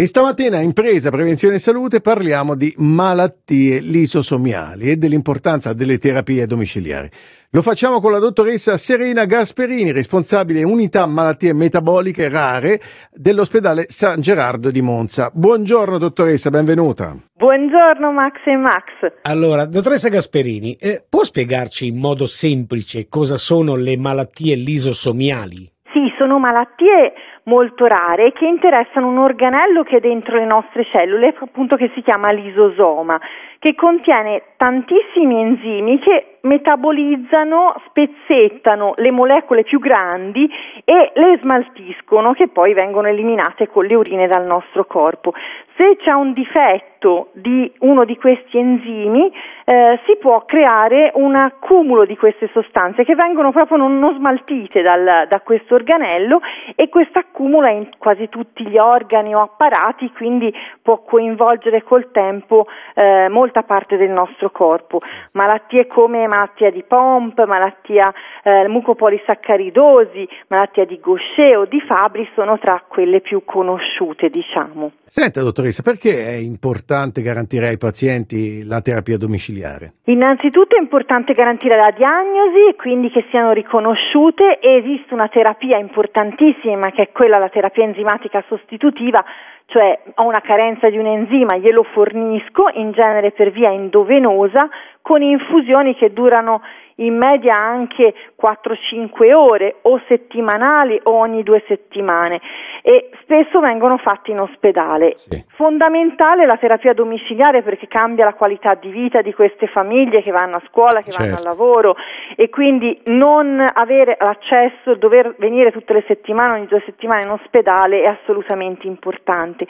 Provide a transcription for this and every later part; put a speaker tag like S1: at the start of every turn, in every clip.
S1: E stamattina in Presa Prevenzione e Salute parliamo di malattie lisosomiali e dell'importanza delle terapie domiciliari. Lo facciamo con la dottoressa Serena Gasperini, responsabile unità malattie metaboliche rare dell'ospedale San Gerardo di Monza. Buongiorno dottoressa, benvenuta.
S2: Buongiorno Max e Max.
S3: Allora, dottoressa Gasperini, eh, può spiegarci in modo semplice cosa sono le malattie lisosomiali?
S2: Sì, sono malattie molto rare che interessano un organello che è dentro le nostre cellule, appunto che si chiama lisosoma, che contiene tantissimi enzimi che metabolizzano, spezzettano le molecole più grandi e le smaltiscono che poi vengono eliminate con le urine dal nostro corpo. Se c'è un difetto di uno di questi enzimi eh, si può creare un accumulo di queste sostanze che vengono proprio non, smaltite dal, da questo organello e questo accumulo è in quasi tutti gli organi o apparati, quindi può coinvolgere col tempo eh, molta parte del nostro corpo. Malattie come malattia di Pomp, malattia eh, mucopolisaccharidosi, malattia di Gaucher o di Fabri sono tra quelle più conosciute, diciamo.
S1: Senta dottoressa, perché è importante garantire ai pazienti la terapia domiciliare?
S2: Innanzitutto è importante garantire la diagnosi e quindi che siano riconosciute esiste una terapia importantissima che è quella la terapia enzimatica sostitutiva cioè ho una carenza di un enzima, glielo fornisco in genere per via endovenosa con infusioni che durano in media anche 4-5 ore o settimanali o ogni due settimane e spesso vengono fatti in ospedale. Sì. Fondamentale la terapia domiciliare perché cambia la qualità di vita di queste famiglie che vanno a scuola, che certo. vanno al lavoro e quindi non avere l'accesso, dover venire tutte le settimane, ogni due settimane in ospedale è assolutamente importante.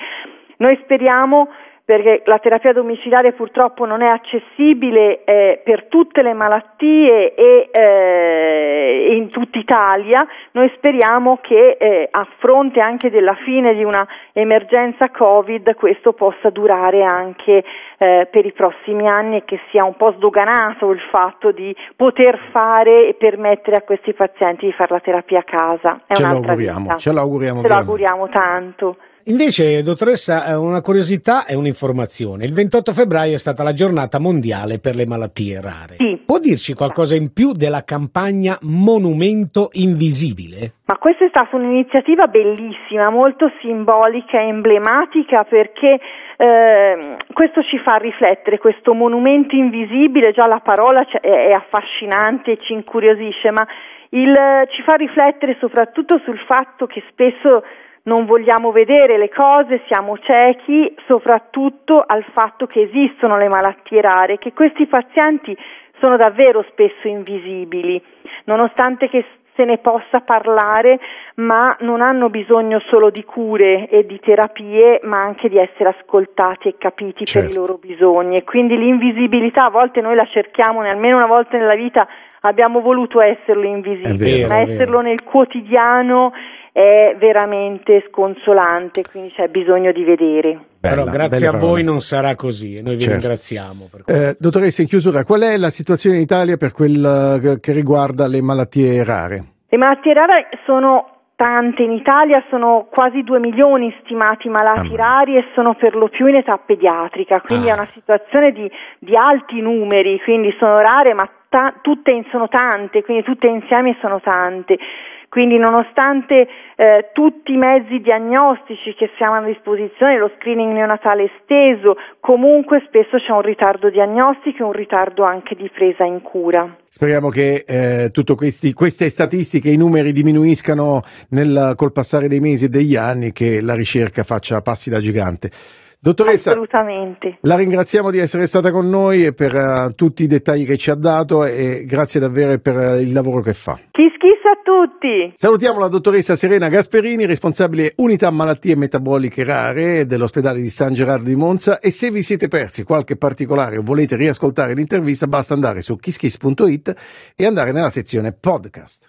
S2: Noi speriamo perché la terapia domiciliare purtroppo non è accessibile eh, per tutte le malattie e eh, in tutta Italia. Noi speriamo che eh, a fronte anche della fine di una emergenza Covid questo possa durare anche eh, per i prossimi anni e che sia un po' sdoganato il fatto di poter fare e permettere a questi pazienti di fare la terapia a casa.
S1: È ce l'auguriamo, ce l'auguriamo,
S2: ce l'auguriamo tanto.
S3: Invece, dottoressa, eh, una curiosità e un'informazione. Il 28 febbraio è stata la giornata mondiale per le malattie rare.
S2: Sì.
S3: Può dirci qualcosa in più della campagna Monumento Invisibile?
S2: Ma questa è stata un'iniziativa bellissima, molto simbolica e emblematica perché eh, questo ci fa riflettere, questo monumento invisibile, già la parola è affascinante e ci incuriosisce, ma il, ci fa riflettere soprattutto sul fatto che spesso non vogliamo vedere le cose, siamo ciechi soprattutto al fatto che esistono le malattie rare, che questi pazienti sono davvero spesso invisibili, nonostante che se ne possa parlare, ma non hanno bisogno solo di cure e di terapie, ma anche di essere ascoltati e capiti certo. per i loro bisogni. E quindi l'invisibilità a volte noi la cerchiamo, almeno una volta nella vita abbiamo voluto esserlo invisibile, ma esserlo nel quotidiano è veramente sconsolante, quindi c'è bisogno di vedere.
S3: Bella, Però grazie a voi non sarà così e noi vi certo. ringraziamo.
S1: Eh, dottoressa, in chiusura, qual è la situazione in Italia per quel eh, che riguarda le malattie rare?
S2: Le malattie rare sono tante in Italia, sono quasi 2 milioni stimati malati ah, rari e sono per lo più in età pediatrica, quindi ah. è una situazione di, di, alti numeri, quindi sono rare ma ta- tutte sono tante, quindi tutte insieme sono tante. Quindi nonostante eh, tutti i mezzi diagnostici che siamo a disposizione, lo screening neonatale esteso, comunque spesso c'è un ritardo diagnostico e un ritardo anche di presa in cura.
S1: Speriamo che eh, tutte queste statistiche, i numeri diminuiscano nel, col passare dei mesi e degli anni, che la ricerca faccia passi da gigante. Dottoressa,
S2: Assolutamente.
S1: la ringraziamo di essere stata con noi e per uh, tutti i dettagli che ci ha dato e grazie davvero per uh, il lavoro che fa.
S2: Chi schissa a tutti!
S1: Salutiamo la dottoressa Serena Gasperini, responsabile unità malattie metaboliche rare dell'ospedale di San Gerardo di Monza e se vi siete persi qualche particolare o volete riascoltare l'intervista basta andare su kisskiss.it e andare nella sezione podcast.